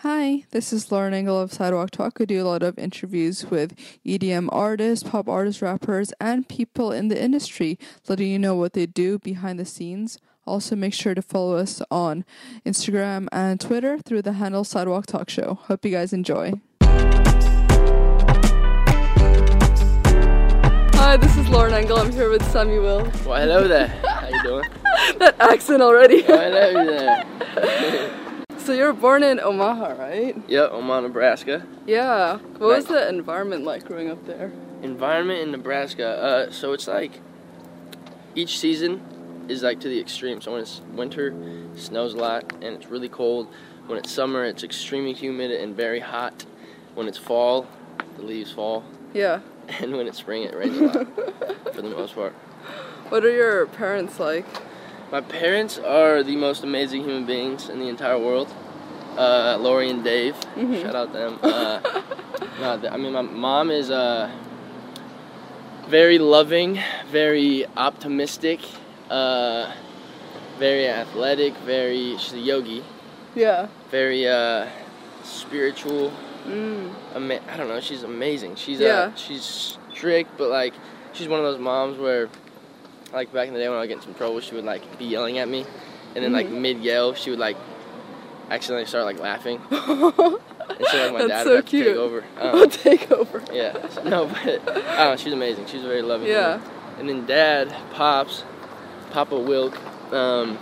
Hi, this is Lauren Engel of Sidewalk Talk. I do a lot of interviews with EDM artists, pop artists, rappers, and people in the industry, letting you know what they do behind the scenes. Also, make sure to follow us on Instagram and Twitter through the handle Sidewalk Talk Show. Hope you guys enjoy. Hi, this is Lauren Engel. I'm here with Samuel. Well, hello there. How you doing? that accent already. Well, hello there. so you're born in Omaha, right? Yeah, Omaha, Nebraska. Yeah. What was the environment like growing up there? Environment in Nebraska. Uh, so it's like each season is like to the extreme. So when it's winter, it snows a lot and it's really cold. When it's summer, it's extremely humid and very hot. When it's fall, the leaves fall. Yeah. And when it's spring, it rains a lot for the most part. What are your parents like? My parents are the most amazing human beings in the entire world. Uh, Lori and Dave, Mhm. shout out to them. Uh, no, th- I mean, my mom is uh, very loving, very optimistic, uh, very athletic, very. She's a yogi, Yeah. very uh, spiritual. Mm. Ama- I don't know. She's amazing. She's Yeah. uh, she's strict, but like she's one of those moms where, like back in the day when I would get in some trouble, she would like be yelling at me, and then like Mhm. mid yell, she would like accidentally start like laughing, and so like my That's dad so would have to cute. take over. I'll Um, take over. yeah, no, but I know. She's amazing. She's a very loving. Yeah. woman. And then dad, pops, Papa Wilk, um,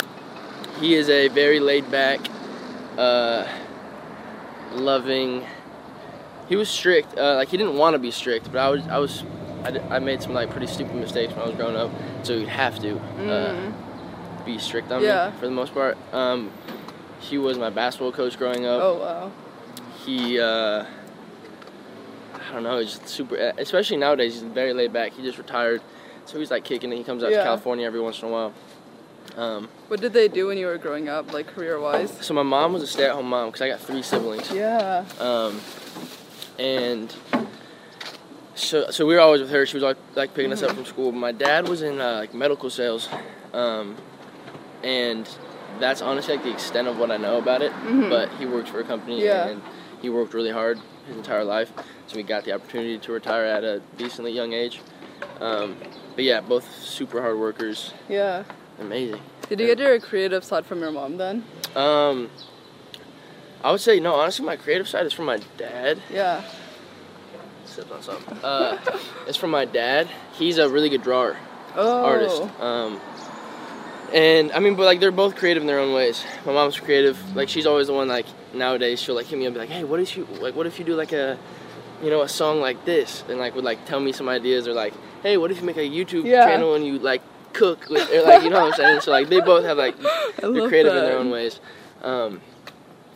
he is a very laid back, uh, loving. He was strict. Uh, like he didn't want to be strict, but I was. I was. I, did- I made some like pretty stupid mistakes when I was growing up, so you'd have to uh, Mm. be strict on Yeah. me for the most part. Um, he was my basketball coach growing up Oh wow. he uh I don't know, he's super especially nowadays he's very laid back. He just retired. So he's like kicking it. He comes out Yeah. to California every once in a while. Um, What did they do when you were growing up, like career wise? so my mom was a stay-at-home mom because I got three siblings. Yeah. Um, and so so we were always with her. She was like like picking us Mm-hmm. up from school. My dad was in uh, like medical sales, um, and that's honestly like the extent of what I know about it. Mhm. But he worked for a company Yeah. and he worked really hard his entire life, so we got the opportunity to retire at a decently young age. Um, but yeah, both super hard workers, Yeah. amazing. Did you get your creative side from your mom then? Um, I would say no. Honestly, my creative side is from my dad. Yeah. Sip on something. Uh, it's from my dad. He's a really good drawer, Oh. artist. Um, and I mean, but like they're both creative in their own ways. My mom's creative. Like she's always the one. Like nowadays, she'll like hit me up and be like, "Hey, what if you like? What if you do like a, you know, a song like this?" And like would like tell me some ideas or like, "Hey, what if you make a YouTube Yeah. channel and you like cook with or like you know what I'm saying?" So like they both have like they're creative that. in their own ways. Um,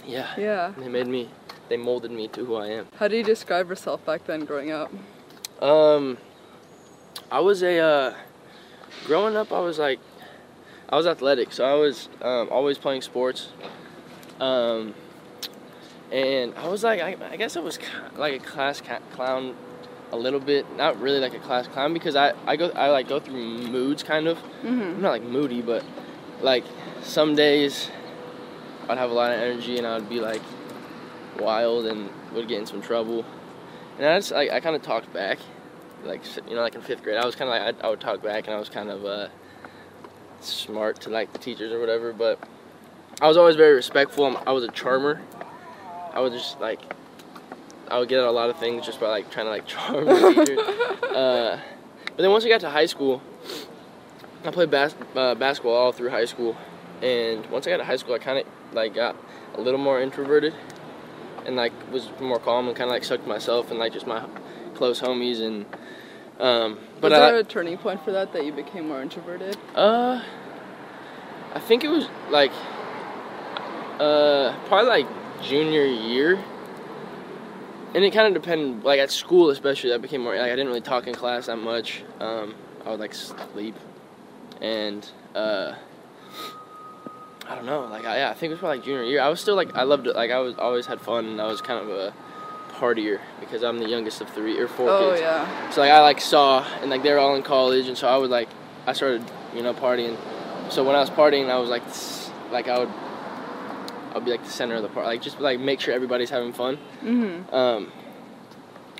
yeah. Yeah. They made me. They molded me to who I am. How do you describe yourself back then growing up? Um, I was a uh, growing up. I was like, I was athletic, so I was um, always playing sports. Um, and I was like, I, I guess I was like a class clown, a little bit. Not really like a class clown because I I go I like go through moods kind of. I'm Mm-hmm. not like moody, but like some days I'd have a lot of energy and I'd be like wild and would get in some trouble. And I just like I kind of talked back, like you know, like in fifth grade, I was kind of like I, I would talk back and I was kind of uh, smart to like the teachers or whatever. But I was always very respectful. I was a charmer. I was just like I would get a lot of things just by like trying to like charm the teachers. Uh, but then once I got to high school, I played bas- uh, basketball all through high school, and once I got to high school, I kind of like got a little more introverted, and like was more calm and kind of like stuck to myself and like just my close homies and. Um, but was I, there a turning point for that that you became more introverted? uh, I think it was like, uh, probably like junior year. And it kind of depended, like at school especially, I became more, like I didn't really talk in class that much. Um, I would like sleep. And, uh, I don't know, like I, yeah, I think it was probably like junior year. I was still like, I loved it, like I was always had fun and I was kind of a partier because I'm the youngest of three or four Oh kids. yeah. So like I like saw and like they were all in college and so I would like I started you know partying. So when I was partying I was like like I would I'll be like the center of the party, like just like make sure everybody's having fun. Mhm. Um,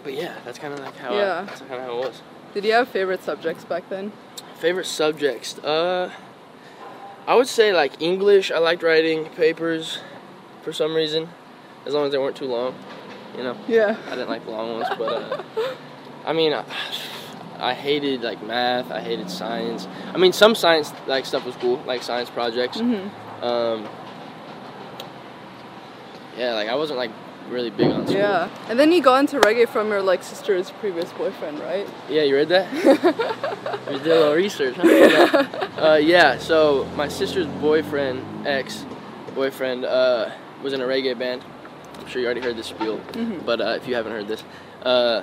but yeah, that's kind of like how Yeah. I, that's kind of how it was. Did you have favorite subjects back then? Favorite subjects? Uh, I would say like English. I liked writing papers for some reason, as long as they weren't too long. You know, Yeah. I didn't like the long ones, but uh, I mean, I, I hated like math. I hated science. I mean, some science like stuff was cool, like science projects. Mm-hmm. Um, yeah, like I wasn't like really big on school. Yeah. And then you got into reggae from your like sister's previous boyfriend, right? Yeah, you read that? you did a little research, huh? uh, yeah, so my sister's boyfriend, ex boyfriend, uh, was in a reggae band. I'm sure you already heard this spiel, Mhm. but uh, if you haven't heard this, uh,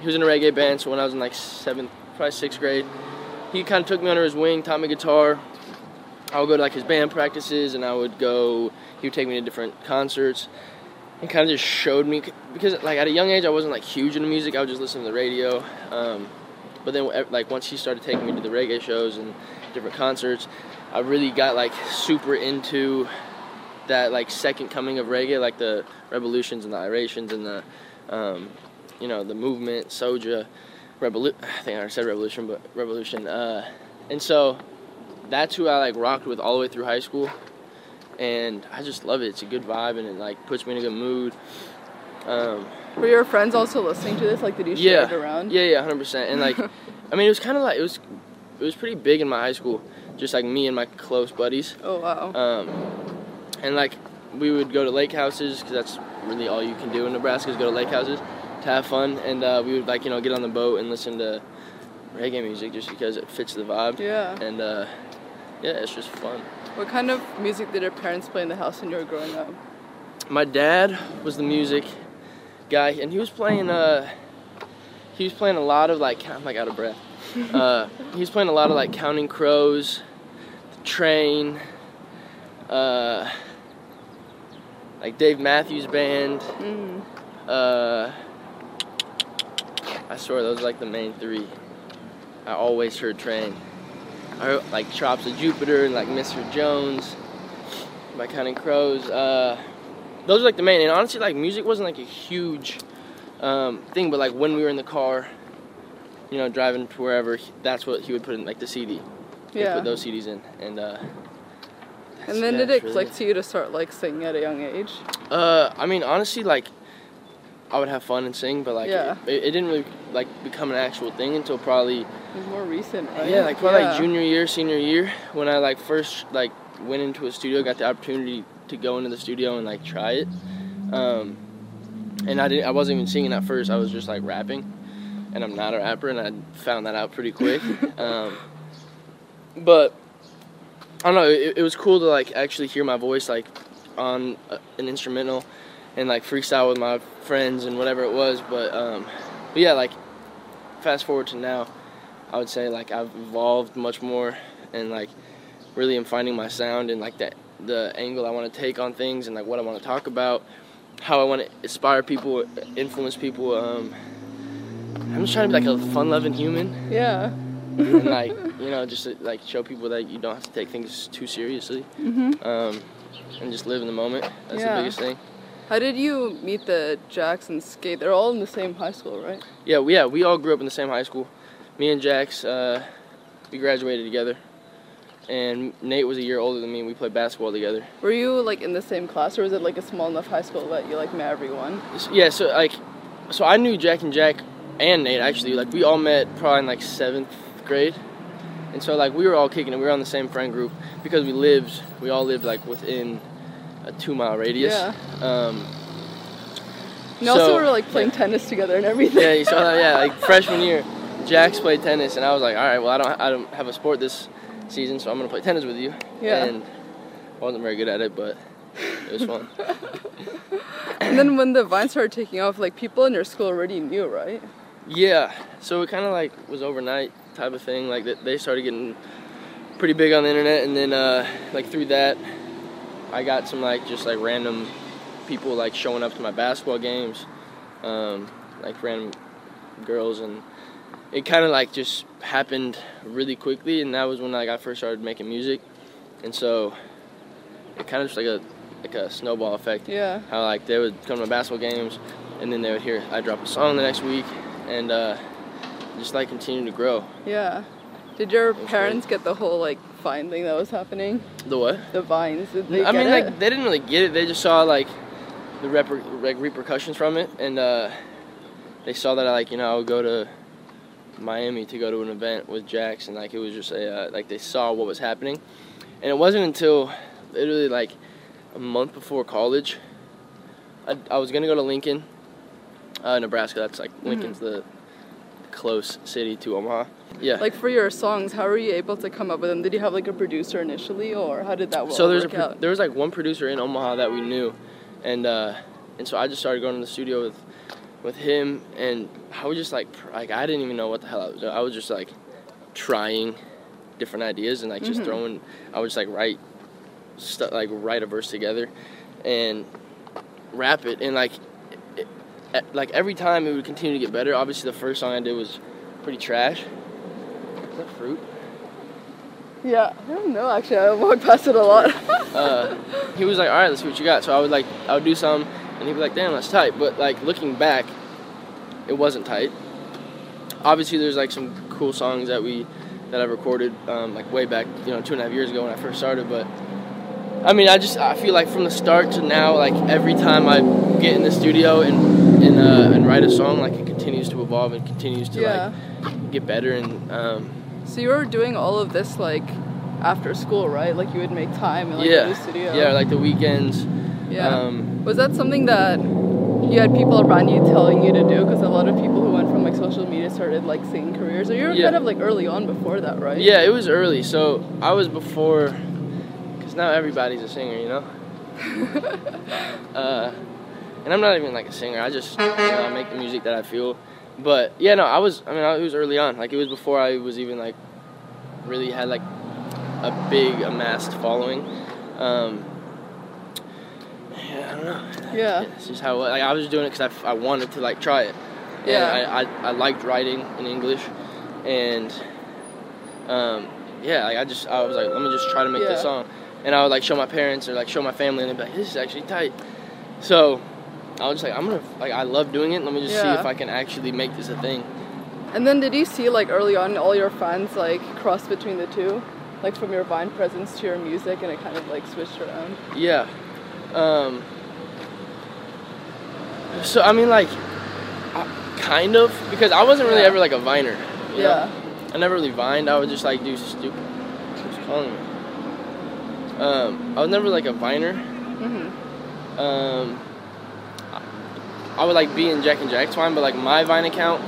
he was in a reggae band. So when I was in like seventh, probably sixth grade, he kind of took me under his wing, taught me guitar. I would go to like his band practices, and I would go. He would take me to different concerts, and kind of just showed me because like at a young age I wasn't like huge into music. I would just listen to the radio. Um, but then like once he started taking me to the reggae shows and different concerts, I really got like super into that like second coming of reggae, like the Rebelutions and the Irations and the um, you know the movement, Soja, I think I said revolution, but revolution. Uh, and so that's who I like rocked with all the way through high school, and I just love it. It's a good vibe and it like puts me in a good mood. Um, Were your friends also listening to this? Like, did you share yeah, it around? yeah, yeah, hundred percent. And like, I mean, it was kind of like it was, it was pretty big in my high school, just like me and my close buddies. Oh wow. Um, and like we would go to lake houses because that's really all you can do in Nebraska is go to lake houses to have fun. And uh, we would like you know get on the boat and listen to reggae music just because it fits the vibe. yeah. And uh, yeah, it's just fun. What kind of music did your parents play in the house when you were growing up? My dad was the music guy, and he was playing. Uh, he was playing a lot of like I'm like out of breath. Uh, he was playing a lot of like Counting Crows, The Train, uh, like Dave Matthews Band. Mm. Uh, I swear those are like the main three. I always heard Train. I like Drops of Jupiter and like Mr. Jones by Counting Crows. Uh, those are like the main. And honestly, like music wasn't like a huge um, thing, but like when we were in the car, you know, driving to wherever, that's what he would put in like the CD. He'd Yeah. put those CDs in, and uh, And then did it really click to you to start like singing at a young age? Uh, I mean, honestly, like, I would have fun and sing, but like, Yeah. it, it didn't really like become an actual thing until probably It was more recent, right? yeah, like probably Yeah. like junior year, senior year, when I like first like went into a studio, got the opportunity to go into the studio and like try it. Um, and I didn't, I wasn't even singing at first. I was just like rapping, and I'm not a rapper, and I found that out pretty quick. um, but I don't know. It, it was cool to like actually hear my voice like on an instrumental and like freestyle with my friends and whatever it was. But um, but yeah, like fast forward to now, I would say like I've evolved much more and like really am finding my sound and like that the angle I want to take on things and like what I want to talk about, how I want to inspire people, influence people. Um, I'm just trying to be like a fun-loving human Yeah. and like you know just to, like show people that you don't have to take things too seriously mm-hmm. um, and just live in the moment. That's Yeah. the biggest thing. How did you meet the Jacks and Nate? They're all in the same high school, right? Yeah, we, yeah, we all grew up in the same high school. Me and Jax, uh, we graduated together, and Nate was a year older than me. and We played basketball together. Were you like in the same class, or was it like a small enough high school that you like met everyone? Yeah, so like, so I knew Jack and Jack and Nate actually. Like we all met probably in like seventh grade, and so like we were all kicking it. We were on the same friend group because we lived. We all lived like within a two mile radius. Yeah. Um, And also So- were like playing tennis together and everything. yeah, you saw that. Yeah, like freshman year, Jax played tennis, and I was like, all right, well, I don't, I don't have a sport this season, so I'm gonna play tennis with you. Yeah. And I wasn't very good at it, but it was fun. and then when the vine started taking off, like people in your school already knew, right? yeah. So it kind of like was overnight type of thing. Like that they started getting pretty big on the internet, and then uh, like through that, I got some like just like random people like showing up to my basketball games, um, like random girls, and it kind of like just happened really quickly, and that was when like I first started making music, and so it kind of just like a like a snowball effect. Yeah. How like they would come to my basketball games, and then they would hear I drop a song the next week, and uh, just like continue to grow. Yeah. Did your parents get the whole like vine thing that was happening? The what? The vines. Did they I mean, it? like they didn't really get it. They just saw like the reper- like repercussions from it, and uh, they saw that I like you know I would go to Miami to go to an event with Jax, and like it was just a uh, like they saw what was happening, and it wasn't until literally like a month before college. I, I was gonna go to Lincoln, uh, Nebraska. That's like Mm-hmm. Lincoln's the close city to Omaha. Yeah. Like for your songs, how were you able to come up with them? Did you have like a producer initially, or how did that work? so there's a work there was like one producer in Omaha that we knew, and uh, and so I just started going to the studio with with him, and I was just like like I didn't even know what the hell I was doing. I was just like trying different ideas and like just Mhm. throwing. I was just like write stuff like write a verse together, and rap it, and like like every time it would continue to get better. Obviously, the first song I did was pretty trash. Is that fruit? yeah, I don't know. Actually, I walk past it a lot. uh, he was like, "All right, let's see what you got." So I would like, I would do some, and he'd be like, "Damn, that's tight." But like looking back, it wasn't tight. Obviously, there's like some cool songs that we that I recorded um, like way back, you know, two and a half years ago when I first started. But I mean, I just I feel like from the start to now, like every time I get in the studio and and uh, and write a song, like it continues to evolve and continues to yeah. like get better and. Um, So you were doing all of this like after school, right? Like you would make time and like yeah, the studio. yeah, like the weekends. Yeah. Um, was that something that you had people around you telling you to do? Because a lot of people who went from like social media started like singing careers. Or you were Yeah. kind of like early on before that, right? Yeah, it was early. So I was before, because now everybody's a singer, you know? uh, and I'm not even like a singer. I just, you know, I make the music that I feel. But yeah, no, I was, I mean, I, it was early on. Like it was before I was even like, really had like a big amassed following. Um, yeah, I don't know. Yeah. It's just how, like, I was doing it because I, I wanted to like try it. And Yeah. I, I, I liked writing in English. And um, yeah, like I just I was like, let me just try to make Yeah. this song, and I would like show my parents or like show my family, and they'd be like, this is actually tight. So I was just like, I'm gonna like I love doing it. Let me just see if I can actually make this a thing. And then did you see like early on all your fans like cross between the two? Like from your Vine presence to your music and it kind of like switched around? Yeah. Um, so I mean, like, I, kind of because I wasn't really Yeah. ever like a viner. you know? Yeah. I never really vined. I would just like do stupid. Who's calling me? Um, I was never like a viner. hmm Um, I- I would like be in Jack and Jack's Vine, but like my Vine account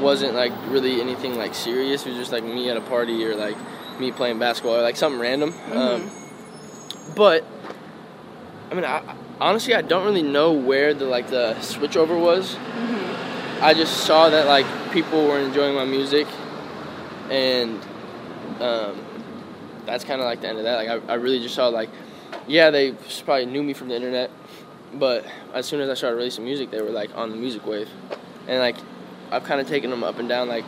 wasn't like really anything like serious. It was just like me at a party or like me playing basketball or like something random. Um, but I mean, I, honestly, I don't really know where the like the switchover was. I just saw that like people were enjoying my music, and um, that's kind of like the end of that. Like I, I really just saw like, yeah, they probably knew me from the internet, but as soon as I started releasing music, they were like on the music wave, and like I've kind of taken them up and down, like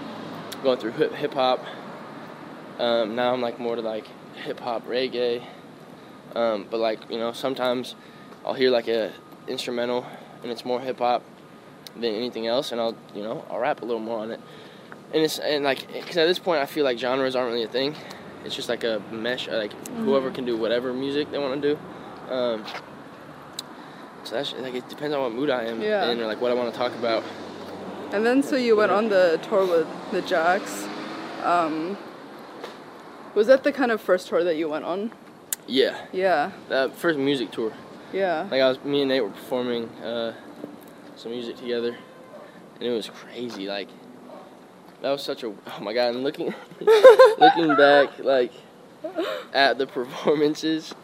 going through hip hop. Um, now I'm like more to like hip hop reggae, um, but like you know sometimes I'll hear like a instrumental and it's more hip hop than anything else, and I'll you know I'll rap a little more on it. And it's and like because at this point I feel like genres aren't really a thing. It's just like a mesh. Like whoever can do whatever music they want to do. Um, so that's like it depends on what mood I am Yeah. in or like what I want to talk about. And then so you went on the tour with the Jacks. Um, was that the kind of first tour that you went on? Yeah, Yeah. that first music tour. Yeah. Like I was, me and Nate were performing uh, some music together, and it was crazy. Like that was such a oh my god! And looking looking back, like at the performances,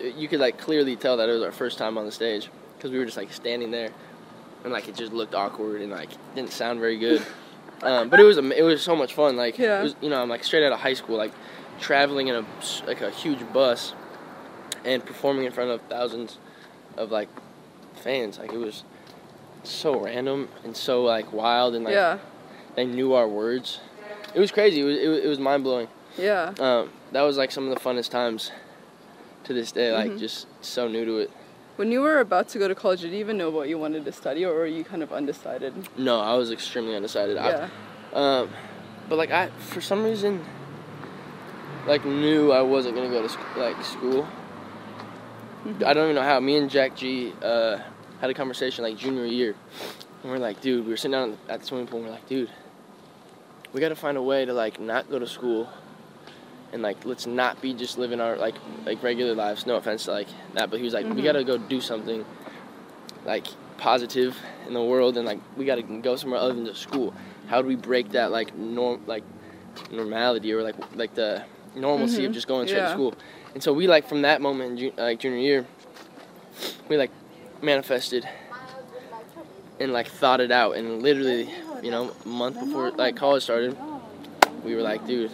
you could like clearly tell that it was our first time on the stage because we were just like standing there, and like it just looked awkward and like didn't sound very good. Um, but it was it was so much fun. Like Yeah. it was, you know, I'm like straight out of high school, like traveling in a like a huge bus and performing in front of thousands of like fans. Like it was so random and so like wild and like yeah. They knew our words. It was crazy. It was it it was mind blowing. Yeah. Um, that was like some of the funnest times to this day, like Mhm. just so new to it. When you were about to go to college, did you even know what you wanted to study, or were you kind of undecided? No, I was extremely undecided. I- Yeah. Um, but like I, for some reason, like knew I wasn't gonna go to sc- like school. Mhm. I don't even know how. Me and Jack G uh, had a conversation like junior year, and we're like, dude, we were sitting down at the swimming pool. and We're like, dude, we got to find a way to like not go to school, and like let's not be just living our like like regular lives. No offense to like that, but he was like, we Mhm. got to go do something like positive in the world, and like we got to go somewhere other than just school. How do we break that like norm like normality or like like the normalcy of Mhm. just going straight Yeah. to school? And so we like from that moment in like junior year, we like manifested and like thought it out, and literally, you know, a month before like college started, we were like, dude,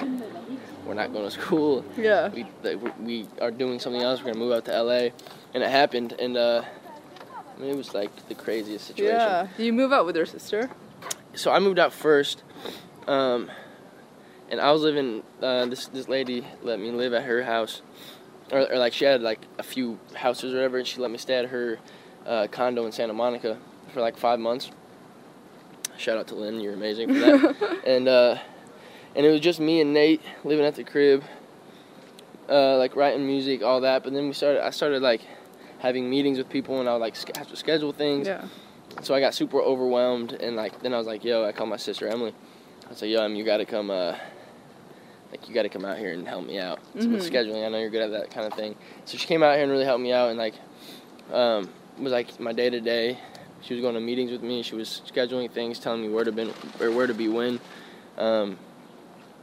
we're not going to school. Yeah. We like, we- we are doing something else. We're gonna move out to LA, and it happened. And uh, I mean, it was like the craziest situation. Yeah. Did you move out with your sister? So I moved out first, um, and I was living. Uh, this this lady let me live at her house, or, or like she had like a few houses or whatever, and she let me stay at her uh, condo in Santa Monica for like five months. Shout out to Lynn, you're amazing for that. and uh, and it was just me and Nate living at the crib, uh, like writing music, all that. But then we started. I started like having meetings with people, and I would like have to schedule things. Yeah. So I got super overwhelmed, and like then I was like, "Yo," I called my sister Emily. I was like, "Yo, Em, you got to come, uh, like you got to come out here and help me out with Mhm. scheduling. I know you're good at that kind of thing." So she came out here and really helped me out, and like, um, was like my day to day. She was going to meetings with me. She was scheduling things, telling me where to be or where to be when. Um,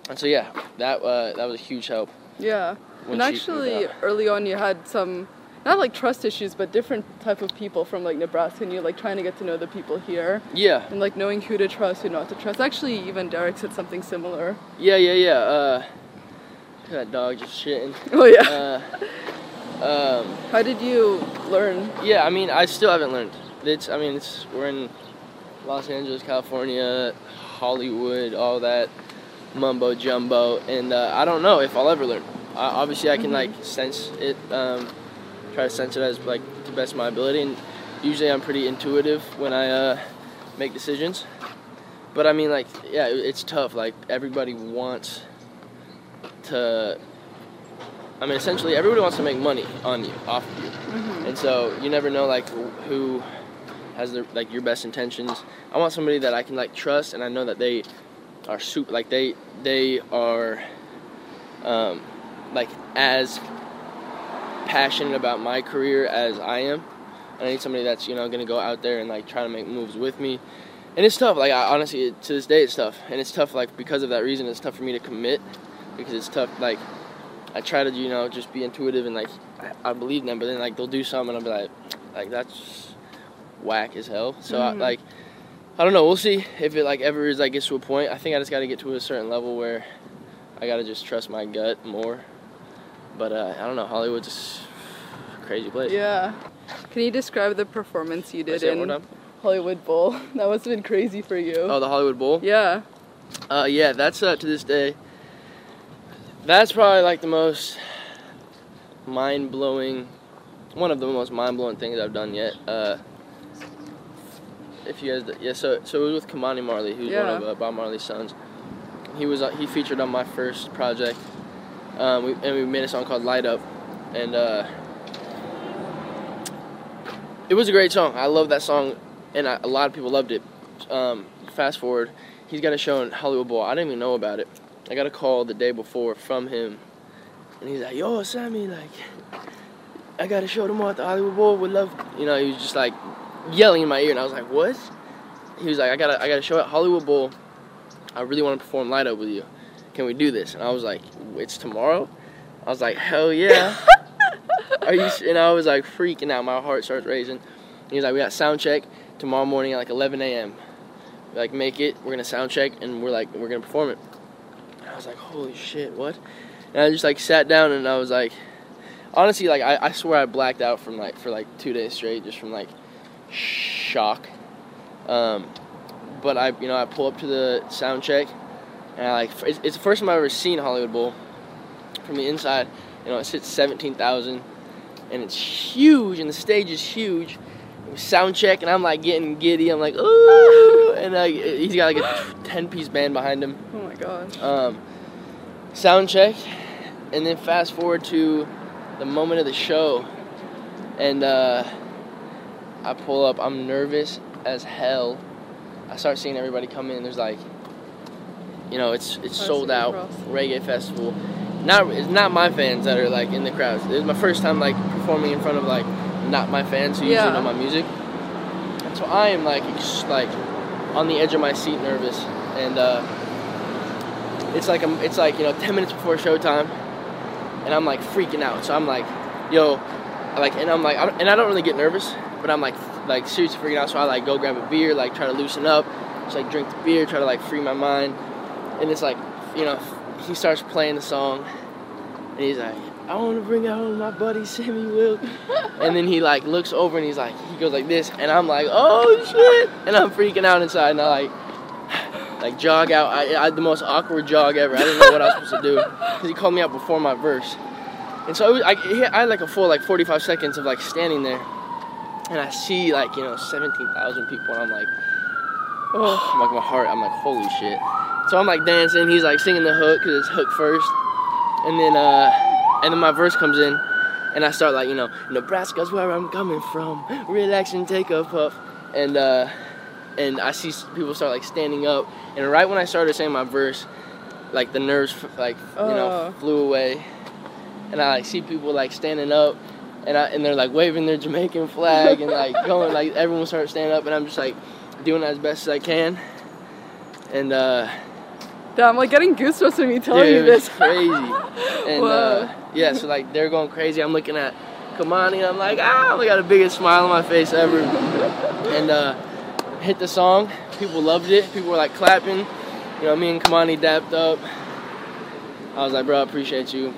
and so yeah, that uh, that was a huge help. Yeah. and actually, early on, you had some, not like trust issues, but different type of people from like Nebraska, and you like trying to get to know the people here, yeah, and like knowing who to trust, who not to trust. Actually, even Derek said something similar. yeah, yeah, yeah. Uh, that dog just shitting. Oh yeah. Uh, um, How did you learn? Yeah, I mean, I still haven't learned. It's, I mean, it's we're in Los Angeles, California, Hollywood, all that mumbo jumbo, and uh, I don't know if I'll ever learn. I, obviously, I can Mhm. like sense it, um, try to sense it as like to the best of my ability, and usually I'm pretty intuitive when I uh, make decisions. But I mean, like, yeah, it- it's tough. Like everybody wants to. I mean, essentially, everybody wants to make money on you, off of you. Mhm. And so you never know like who has the like your best intentions. I want somebody that I can like trust and I know that they are super like they they are um like as passionate about my career as I am. And I need somebody that's, you know, to go out there and like try to make moves with me. And it's tough. Like I honestly to this day it's tough. And it's tough like because of that reason it's tough for me to commit because it's tough like I try to, you know, just be intuitive and like I, I believe them, but then like they'll do something and I'll be like, like that's whack as hell. So I, Mhm. like, I don't know. We'll see if it like ever is like gets to a point. I think I just got to get to a certain level where I got to just trust my gut more. But uh, I don't know. Hollywood's just a crazy place. Yeah. Can you describe the performance you did say it one in? Hollywood Bowl? That must have been crazy for you. Oh, the Hollywood Bowl. Yeah. Uh, yeah, that's uh, to this day. That's probably like the most mind blowing, one of the most mind blowing things I've done yet. Uh, if you guys, yeah, so so it was with Ky-Mani Marley, who's Yeah. one of uh, Bob Marley's sons. He was uh, he featured on my first project, um, we, and we made a song called Light Up, and uh, it was a great song. I love that song, and I, a lot of people loved it. Um, fast forward, he's got a show in Hollywood Bowl. I didn't even know about it. I got a call the day before from him, and he's like, "Yo, Sammy, like, I got a show tomorrow at the Hollywood Bowl. Would love, you know." He was just like yelling in my ear, and I was like, "What?" He was like, "I got a, I got a show at Hollywood Bowl. I really want to perform Light Up with you. Can we do this?" And I was like, "It's tomorrow." I was like, "Hell yeah!" Are you? And I was like freaking out. My heart starts racing. And he's like, "We got sound check tomorrow morning at like 11 a.m. Like, make it. We're gonna sound check, and we're like, we're gonna perform it." And I was like, "Holy shit, what?" And I just like sat down, and I was like, honestly, like I, I swear I blacked out from like for like two days straight, just from like shock. Um, but I, you know, I pull up to the sound check, and I like it's, it's the first time I've ever seen Hollywood Bowl from the inside. You know, it sits 17,000 and it's huge, and the stage is huge. Sound check, and I'm like getting giddy. I'm like, ooh, and he's got like a ten piece band behind him. Oh my gosh. Um, sound check, and then fast forward to the moment of the show, and uh, I pull up. I'm nervous as hell. I start seeing everybody come in. There's like, you know, it's it's sold out cross. reggae festival. Not it's not my fans that are like in the crowds. It's my first time like performing in front of like not my fans who Yeah. usually know my music. And so I am like ex- like on the edge of my seat, nervous, and uh, it's like I'm, it's like you know 10 minutes before showtime, and I'm like freaking out. So I'm like, yo, like, and I'm like, I'm, and I don't really get nervous, but I'm like like seriously freaking out. So I like go grab a beer, like try to loosen up, just like drink the beer, try to like free my mind, and it's like you know he starts playing the song, and he's like. I want to bring home, my buddy Sammy Wilk. and then he like looks over and he's like, he goes like this, and I'm like, oh shit, and I'm freaking out inside, and I like, like jog out. I, I had the most awkward jog ever. I didn't know what I was supposed to do because he called me out before my verse, and so it was, I, I had like a full like 45 seconds of like standing there, and I see like you know 17,000 people, and I'm like, oh, I'm like my heart. I'm like, holy shit. So I'm like dancing. He's like singing the hook because it's hook first, and then uh, and then my verse comes in, and I start like you know Nebraska's where I'm coming from. Relax and take a puff, and uh, and I see people start like standing up, and right when I started saying my verse, like the nerves like you know Oh. flew away, and I like see people like standing up. And, I, and they're like waving their Jamaican flag and like going like everyone starts standing up and I'm just like doing as best as I can and uh Damn, I'm like getting goosebumps when you tell Dude, me this. crazy. And uh, yeah, so like they're going crazy. I'm looking at Ky-Mani. I'm like, ah, I got the biggest smile on my face ever. and uh, hit the song. People loved it. People were like clapping. You know, me and Ky-Mani dapped up. I was like, bro, I appreciate you.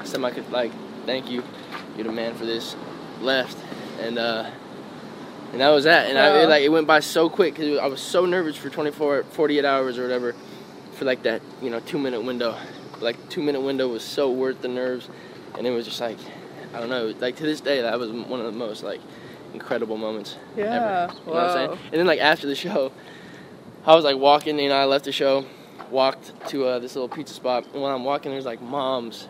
I said I could like, thank you. You're the man for this. Left, and uh, and that was that. And I it, like it went by so quick because I was so nervous for 24, 48 hours or whatever for like that you know two minute window. Like two minute window was so worth the nerves. And it was just like i don't know. Like to this day that was one of the most like incredible moments Yeah, ever. You know what i'm saying? Wow. and then like after the show i was like walking you know i left the show walked to uh, this little pizza spot. And when i'm walking there's like moms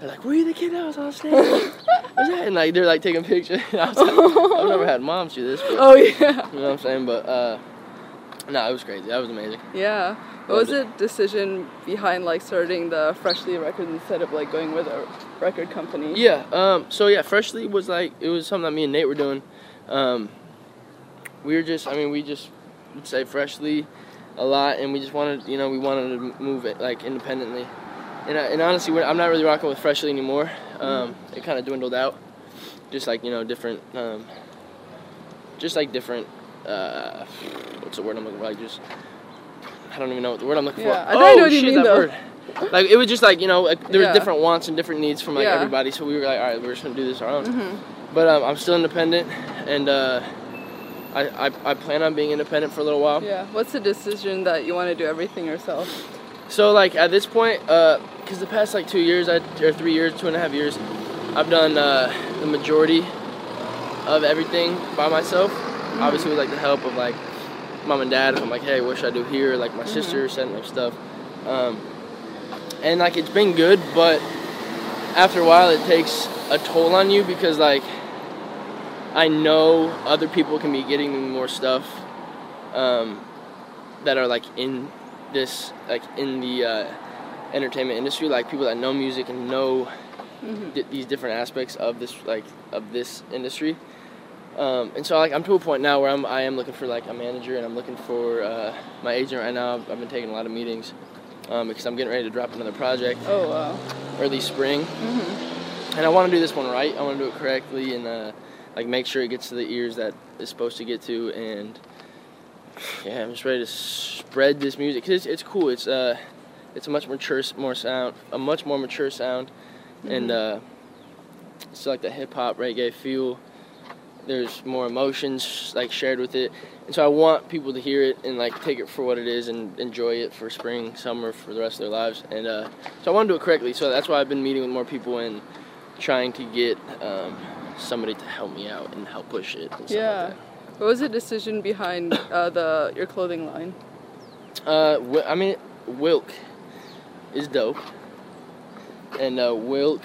they're like were you the kid that was on stage What's that? and like they're like taking pictures I was like, i've never had moms do this but, Oh yeah. you know what i'm saying but uh no it was crazy that was amazing Yeah. What was the decision behind like starting the Freshly Records instead of like going with a record company? Yeah. Um. So yeah, freshly was like it was something that me and Nate were doing. Um. We were just. I mean, we just would say freshly a lot, and we just wanted, you know, we wanted to move it like independently. And, and honestly, I'm not really rocking with freshly anymore. Um. It kind of dwindled out. Just like you know, different. Um. Just like different. Uh. What's the word I'm looking for? Like just. I don't even know what the word I'm looking Yeah, for. I oh, know what you shit, mean, that though. word. Like it was just like you know, like, there was Yeah. different wants and different needs from like Yeah. everybody. So we were like, all right, we're just gonna do this our own. Mhm. But um, I'm still independent, and uh, I, I I plan on being independent for a little while. Yeah. What's the decision that you want to do everything yourself? So like at this point, because the past like two years, I, or three years, two and a half years, I've done uh, the majority of everything by myself. Obviously with like the help of like mom and dad. If I'm like, hey, what should I do here? Like my sister setting up stuff, um, and like it's been good, but after a while, it takes a toll on you because like I know other people can be getting me more stuff um, that are like in this like in the uh, entertainment industry, like people that know music and know Mhm. di- these different aspects of this like of this industry. Um, and so like I'm to a point now where I'm I am looking for like a manager and I'm looking for uh, my agent right now. I've, I've been taking a lot of meetings um, because I'm getting ready to drop another project Oh wow. early spring, Mhm. and I want to do this one right. I want to do it correctly and uh, like make sure it gets to the ears that it's supposed to get to. And yeah, I'm just ready to spread this music 'cause it's, it's cool. It's uh, it's a much mature more sound, a much more mature sound, and uh, it's like the hip hop reggae feel. There's more emotions like shared with it, and so I want people to hear it and like take it for what it is and enjoy it for spring, summer, for the rest of their lives. And uh, so I want to do it correctly. So that's why I've been meeting with more people and trying to get um, somebody to help me out and help push it. And stuff Yeah. Like that. What was the decision behind uh, the your clothing line? Uh, I mean, Wilk is dope, and uh, Wilk,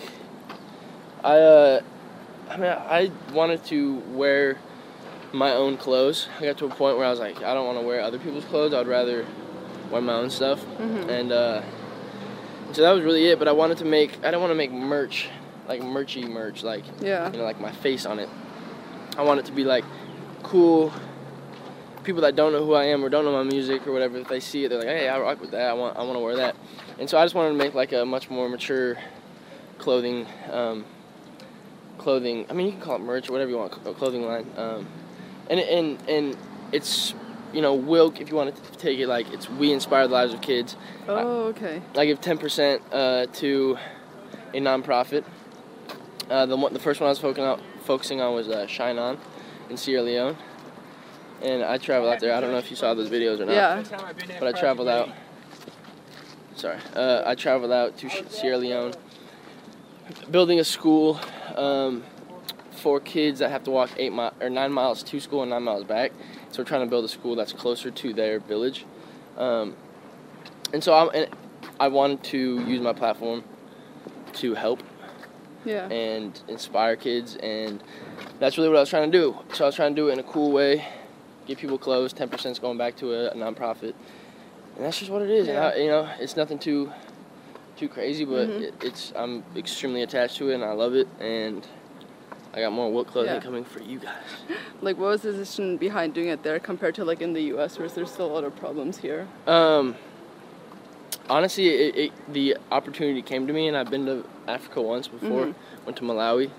I uh, I mean, I wanted to wear my own clothes. I got to a point where I was like, I don't want to wear other people's clothes. I'd rather wear my own stuff, Mhm. and uh, so that was really it. But I wanted to make, I didn't want to make merch, like merchy merch, like Yeah. you know, like my face on it. I want it to be like cool. People that don't know who I am or don't know my music or whatever, if they see it, they're like, "Hey, I rock with that. I want, I want to wear that." And so I just wanted to make like a much more mature clothing, um, clothing. I mean, you can call it merch or whatever you want, a clothing line. Um, and and and it's, you know, Wilk. If you want to take it like it's we inspire the lives of kids. Oh, okay. I give ten percent uh, to a nonprofit. Uh, the one, the first one I was focusing on, focusing on was uh, Shine On in Sierra Leone, and I traveled out there. I don't know if you saw those videos or not, Yeah. but I traveled out. Sorry, uh, I traveled out to Sierra Leone, building a school um, for kids that have to walk eight mi- or nine miles to school and nine miles back. So we're trying to build a school that's closer to their village, um, and so I'm, and I wanted to use my platform to help Yeah. and inspire kids, and that's really what I was trying to do. So I was trying to do it in a cool way, give people clothes. Ten percent is going back to a, a nonprofit, and that's just what it is. Yeah. And I, you know, it's nothing too too crazy, but Mhm. it, it's I'm extremely attached to it, and I love it. And I got more Wilk clothing Yeah. coming for you guys. Like, what was the decision behind doing it there compared to like in the U.S., where there's still a lot of problems here? Um, honestly, it, it, the opportunity came to me, and I've been to Africa once before. Mhm. Went to Malawi,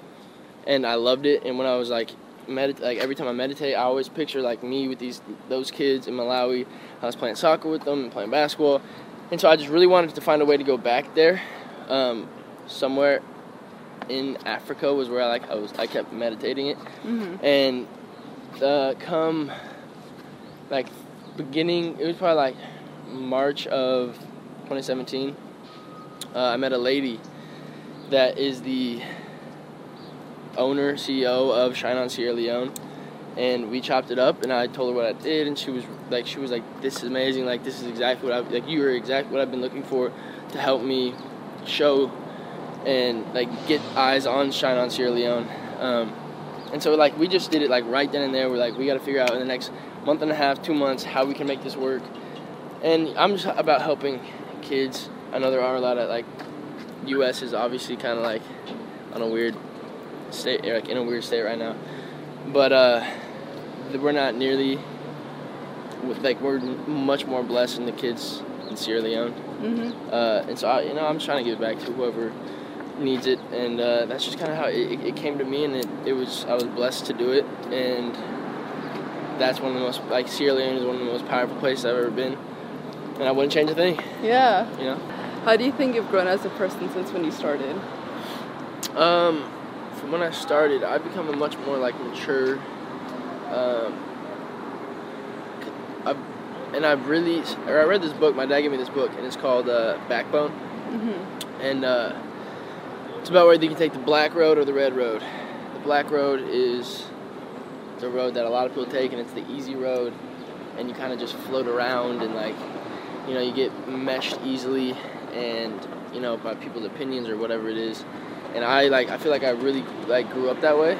and I loved it. And when I was like, medit- like every time I meditate, I always picture like me with these those kids in Malawi. I was playing soccer with them and playing basketball, and so I just really wanted to find a way to go back there, um, somewhere in Africa was where I like I was I kept meditating it Mm-hmm. and uh, come like beginning it was probably like march of 2017 uh, i met a lady that is the owner ceo of shine on sierra leone and we chopped it up and i told her what i did and she was like she was like this is amazing like this is exactly what i like you are exactly what i've been looking for to help me show and like get eyes on shine on sierra leone um, and so like we just did it like right then and there. We're like we got to figure out in the next month and a half, two months, how we can make this work. And I'm just about helping kids. I know there are a lot of like U.S. is obviously kind of like on a weird state, like in a weird state right now. But uh, we're not nearly with like we're much more blessed than the kids in Sierra Leone. Mm-hmm. Uh, and so I, you know, I'm trying to give it back to whoever needs it, and uh, that's just kind of how it, it came to me, and it, it was I was blessed to do it, and that's one of the most like Sierra Leone is one of the most powerful places I've ever been, and I wouldn't change a thing, Yeah. you know. How do you think you've grown as a person since when you started? Um, from when I started, I've become a much more like mature. Um, I've, and I've really, or I read this book. My dad gave me this book, and it's called uh, Backbone. Mm-hmm. and uh, it's about whether you can take the black road or the red road. The black road is the road that a lot of people take, and it's the easy road, and you kind of just float around and like, you know, you get meshed easily, and you know, by people's opinions or whatever it is. And I like, I feel like I really like grew up that way,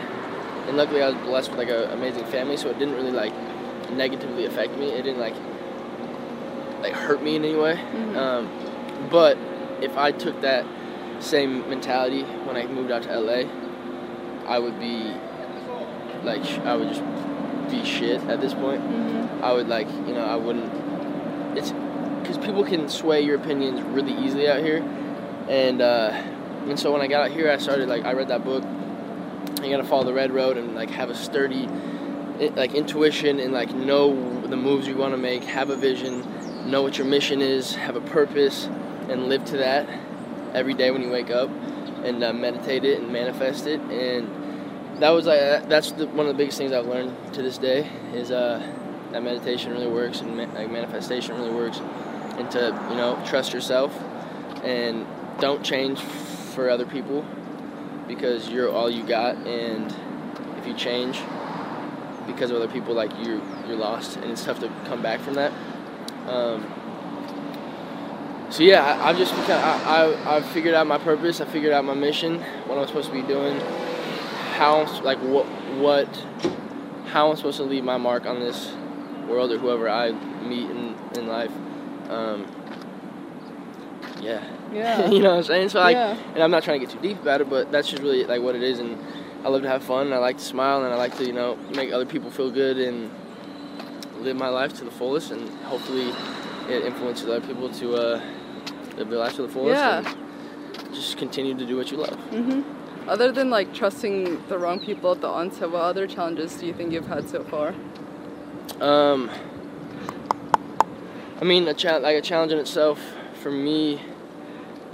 and luckily I was blessed with like an amazing family, so it didn't really like negatively affect me. It didn't like like hurt me in any way. Mhm. Um, but if I took that same mentality when I moved out to LA, I would be like I would just be shit at this point. Mm-hmm. I would like you know I wouldn't. It's because people can sway your opinions really easily out here, and uh, and so when I got out here, I started like I read that book. You gotta follow the red road and like have a sturdy, like intuition and like know the moves you want to make. Have a vision, know what your mission is, have a purpose, and live to that every day when you wake up, and uh, meditate it and manifest it. And that was like that's the, one of the biggest things I've learned to this day is uh, that meditation really works and ma- like manifestation really works, and to you know trust yourself and don't change for other people because you're all you got, and if you change because of other people, like you you're lost, and it's tough to come back from that. Um, so yeah, I, have just become, I, I I've figured out my purpose. I figured out my mission, what I'm supposed to be doing, how like what what how I'm supposed to leave my mark on this world or whoever I meet in in life. Um, yeah. Yeah. you know what I'm saying? So like, Yeah. and I'm not trying to get too deep about it, but that's just really like what it is. And I love to have fun. And I like to smile, and I like to you know make other people feel good and live my life to the fullest. And hopefully, it influences other people to uh, live their life to the fullest. Yeah. And just continue to do what you love. hmm Other than like trusting the wrong people at the onset, what other challenges do you think you've had so far? Um, I mean, a cha- like a challenge in itself for me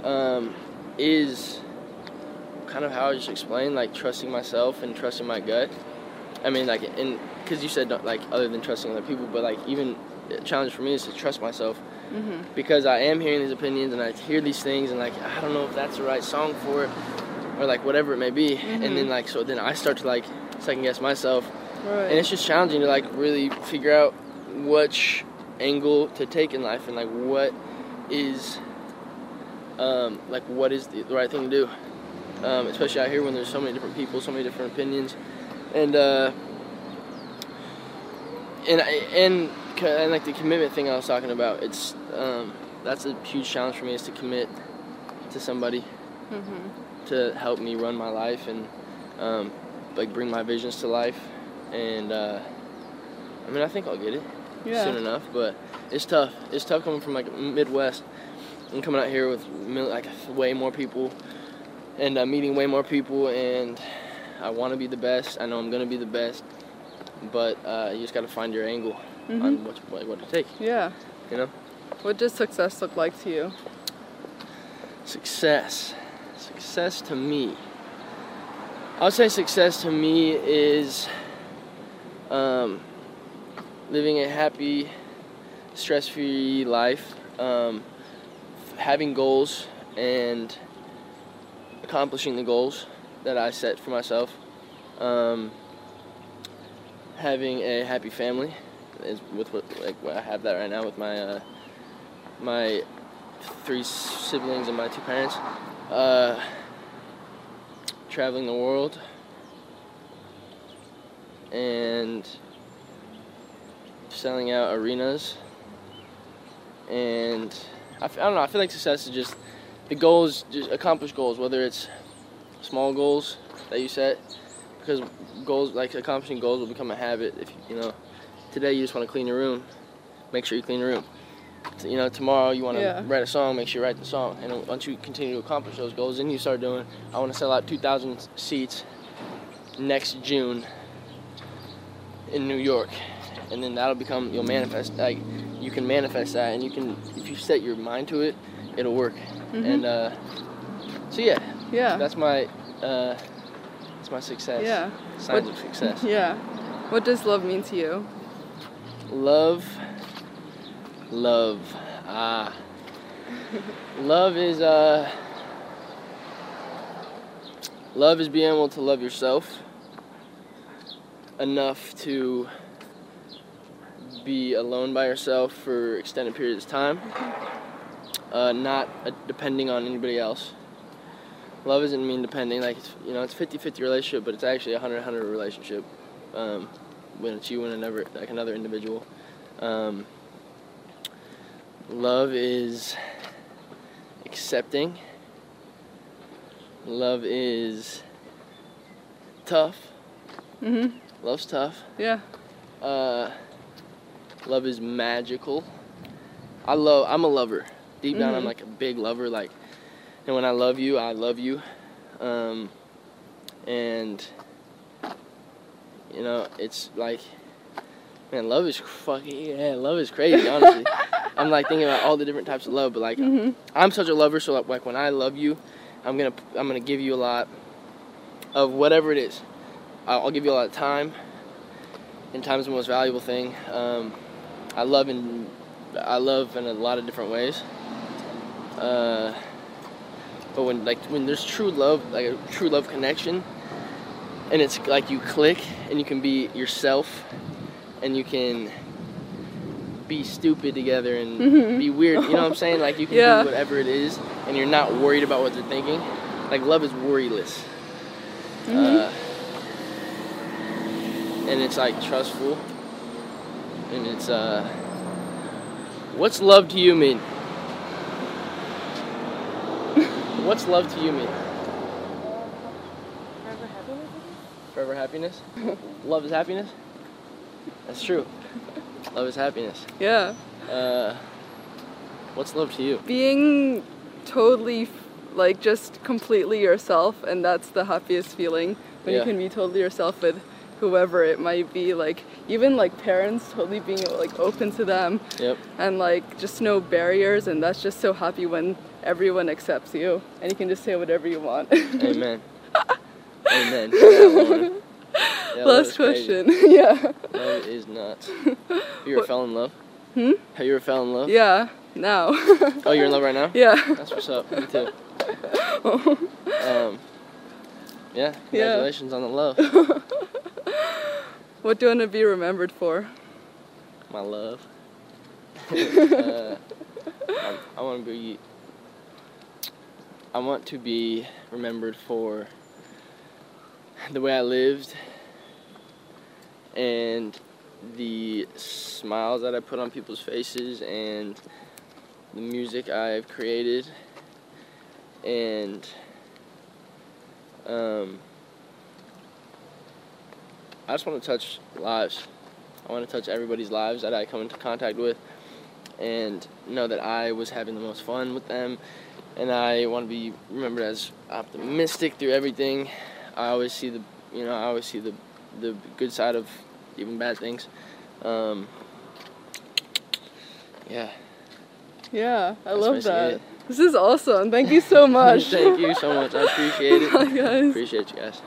um, is kind of how I just explained, like trusting myself and trusting my gut. I mean, like, and because you said like other than trusting other people, but like even a challenge for me is to trust myself hmm because I am hearing these opinions and I hear these things and like I don't know if that's the right song for it or like whatever it may be, Mhm. and then like so then I start to like second guess myself Right. and it's just challenging to like really figure out which angle to take in life and like what is um, like what is the, the right thing to do um, especially out here when there's so many different people so many different opinions and uh, and and and like the commitment thing I was talking about it's um, that's a huge challenge for me is to commit to somebody hmm to help me run my life and um, like bring my visions to life. And uh, I mean, I think I'll get it Yeah. soon enough. But it's tough. It's tough coming from like Midwest and coming out here with mil- like way more people and I'm meeting way more people. And I want to be the best. I know I'm gonna be the best. But uh, you just got to find your angle Mhm. on what, what what to take. Yeah. You know, What does success look like to you? Success. Success to me. I would say success to me is um, living a happy, stress free life, um, having goals, and accomplishing the goals that I set for myself. Um, having a happy family is with what like I have that right now with my uh, my three siblings and my two parents. Uh, traveling the world and selling out arenas. And I, f- I don't know, I feel like success is just the goals, just accomplish goals, whether it's small goals that you set, because goals, like accomplishing goals will become a habit if you, you know, today you just want to clean your room, make sure you clean your room t- you know, tomorrow you want to Yeah. write a song, make sure you write the song. And once you continue to accomplish those goals, then you start doing, I want to sell out 2,000 seats next June in New York. And then that'll become, you'll manifest, like, you can manifest that. And you can, if you set your mind to it, it'll work. Mhm. And, uh, so yeah, Yeah. that's my, uh, that's my success. Yeah. Signs What- of success. Yeah. What does love mean to you? Love. Love. Ah. love is uh love is being able to love yourself enough to be alone by yourself for extended periods of time. Uh, not uh, depending on anybody else. Love doesn't mean depending. Like it's, you know, it's 50-50 relationship, but it's actually a 100-100 relationship. Um, when it's you and another like another individual. Um, love is accepting. Love is tough. Mm-hmm. Love's tough. Yeah. Uh, love is magical. I love. I'm a lover. Deep down, I'm Mhm. like a big lover. Like, and when I love you, I love you. Um, and you know, it's like, man, love is fucking yeah. Love is crazy. Honestly, I'm like thinking about all the different types of love, but like, Mhm. I'm such a lover. So like, like when I love you, I'm gonna I'm gonna give you a lot of whatever it is. I'll, I'll give you a lot of time. And time's the most valuable thing. Um, I love in I love in a lot of different ways. Uh, But when like when there's true love, like a true love connection, and it's like you click and you can be yourself, and you can be stupid together and Mhm. be weird. You know what I'm saying? Like you can Yeah. do whatever it is, and you're not worried about what they're thinking. Like love is worryless. Mhm. Uh, and it's like trustful. And it's uh what's love to you mean? what's love to you mean? Forever happiness? love is happiness? That's true. Love is happiness. Yeah. Uh what's love to you? Being totally, like, just completely yourself, and that's the happiest feeling when Yeah. you can be totally yourself with whoever it might be. Like, even like parents, totally being like open to them, Yep. and like just no barriers, and that's just so happy when everyone accepts you and you can just say whatever you want. Amen. Amen. Yeah. Yeah, Last crazy. question. yeah. Love is. Have you ever What- fell in love? Hmm? Have you ever fell in love? Yeah. Now. Oh, you're in love right now? Yeah. That's what's up. Me too. Um, yeah, congratulations on the love. What do you want to be remembered for? My love. uh, I, I want to be. I want to be remembered for the way I lived and the smiles that I put on people's faces and the music I've created and um, I just want to touch lives. I want to touch everybody's lives that I come into contact with and know that I was having the most fun with them and I want to be remembered as optimistic through everything. I always see the you know, I always see the the good side of even bad things. Um, yeah. Yeah, I That's love that. it. This is awesome. Thank you so much. Thank you so much. I appreciate it. Bye, guys. Appreciate you guys.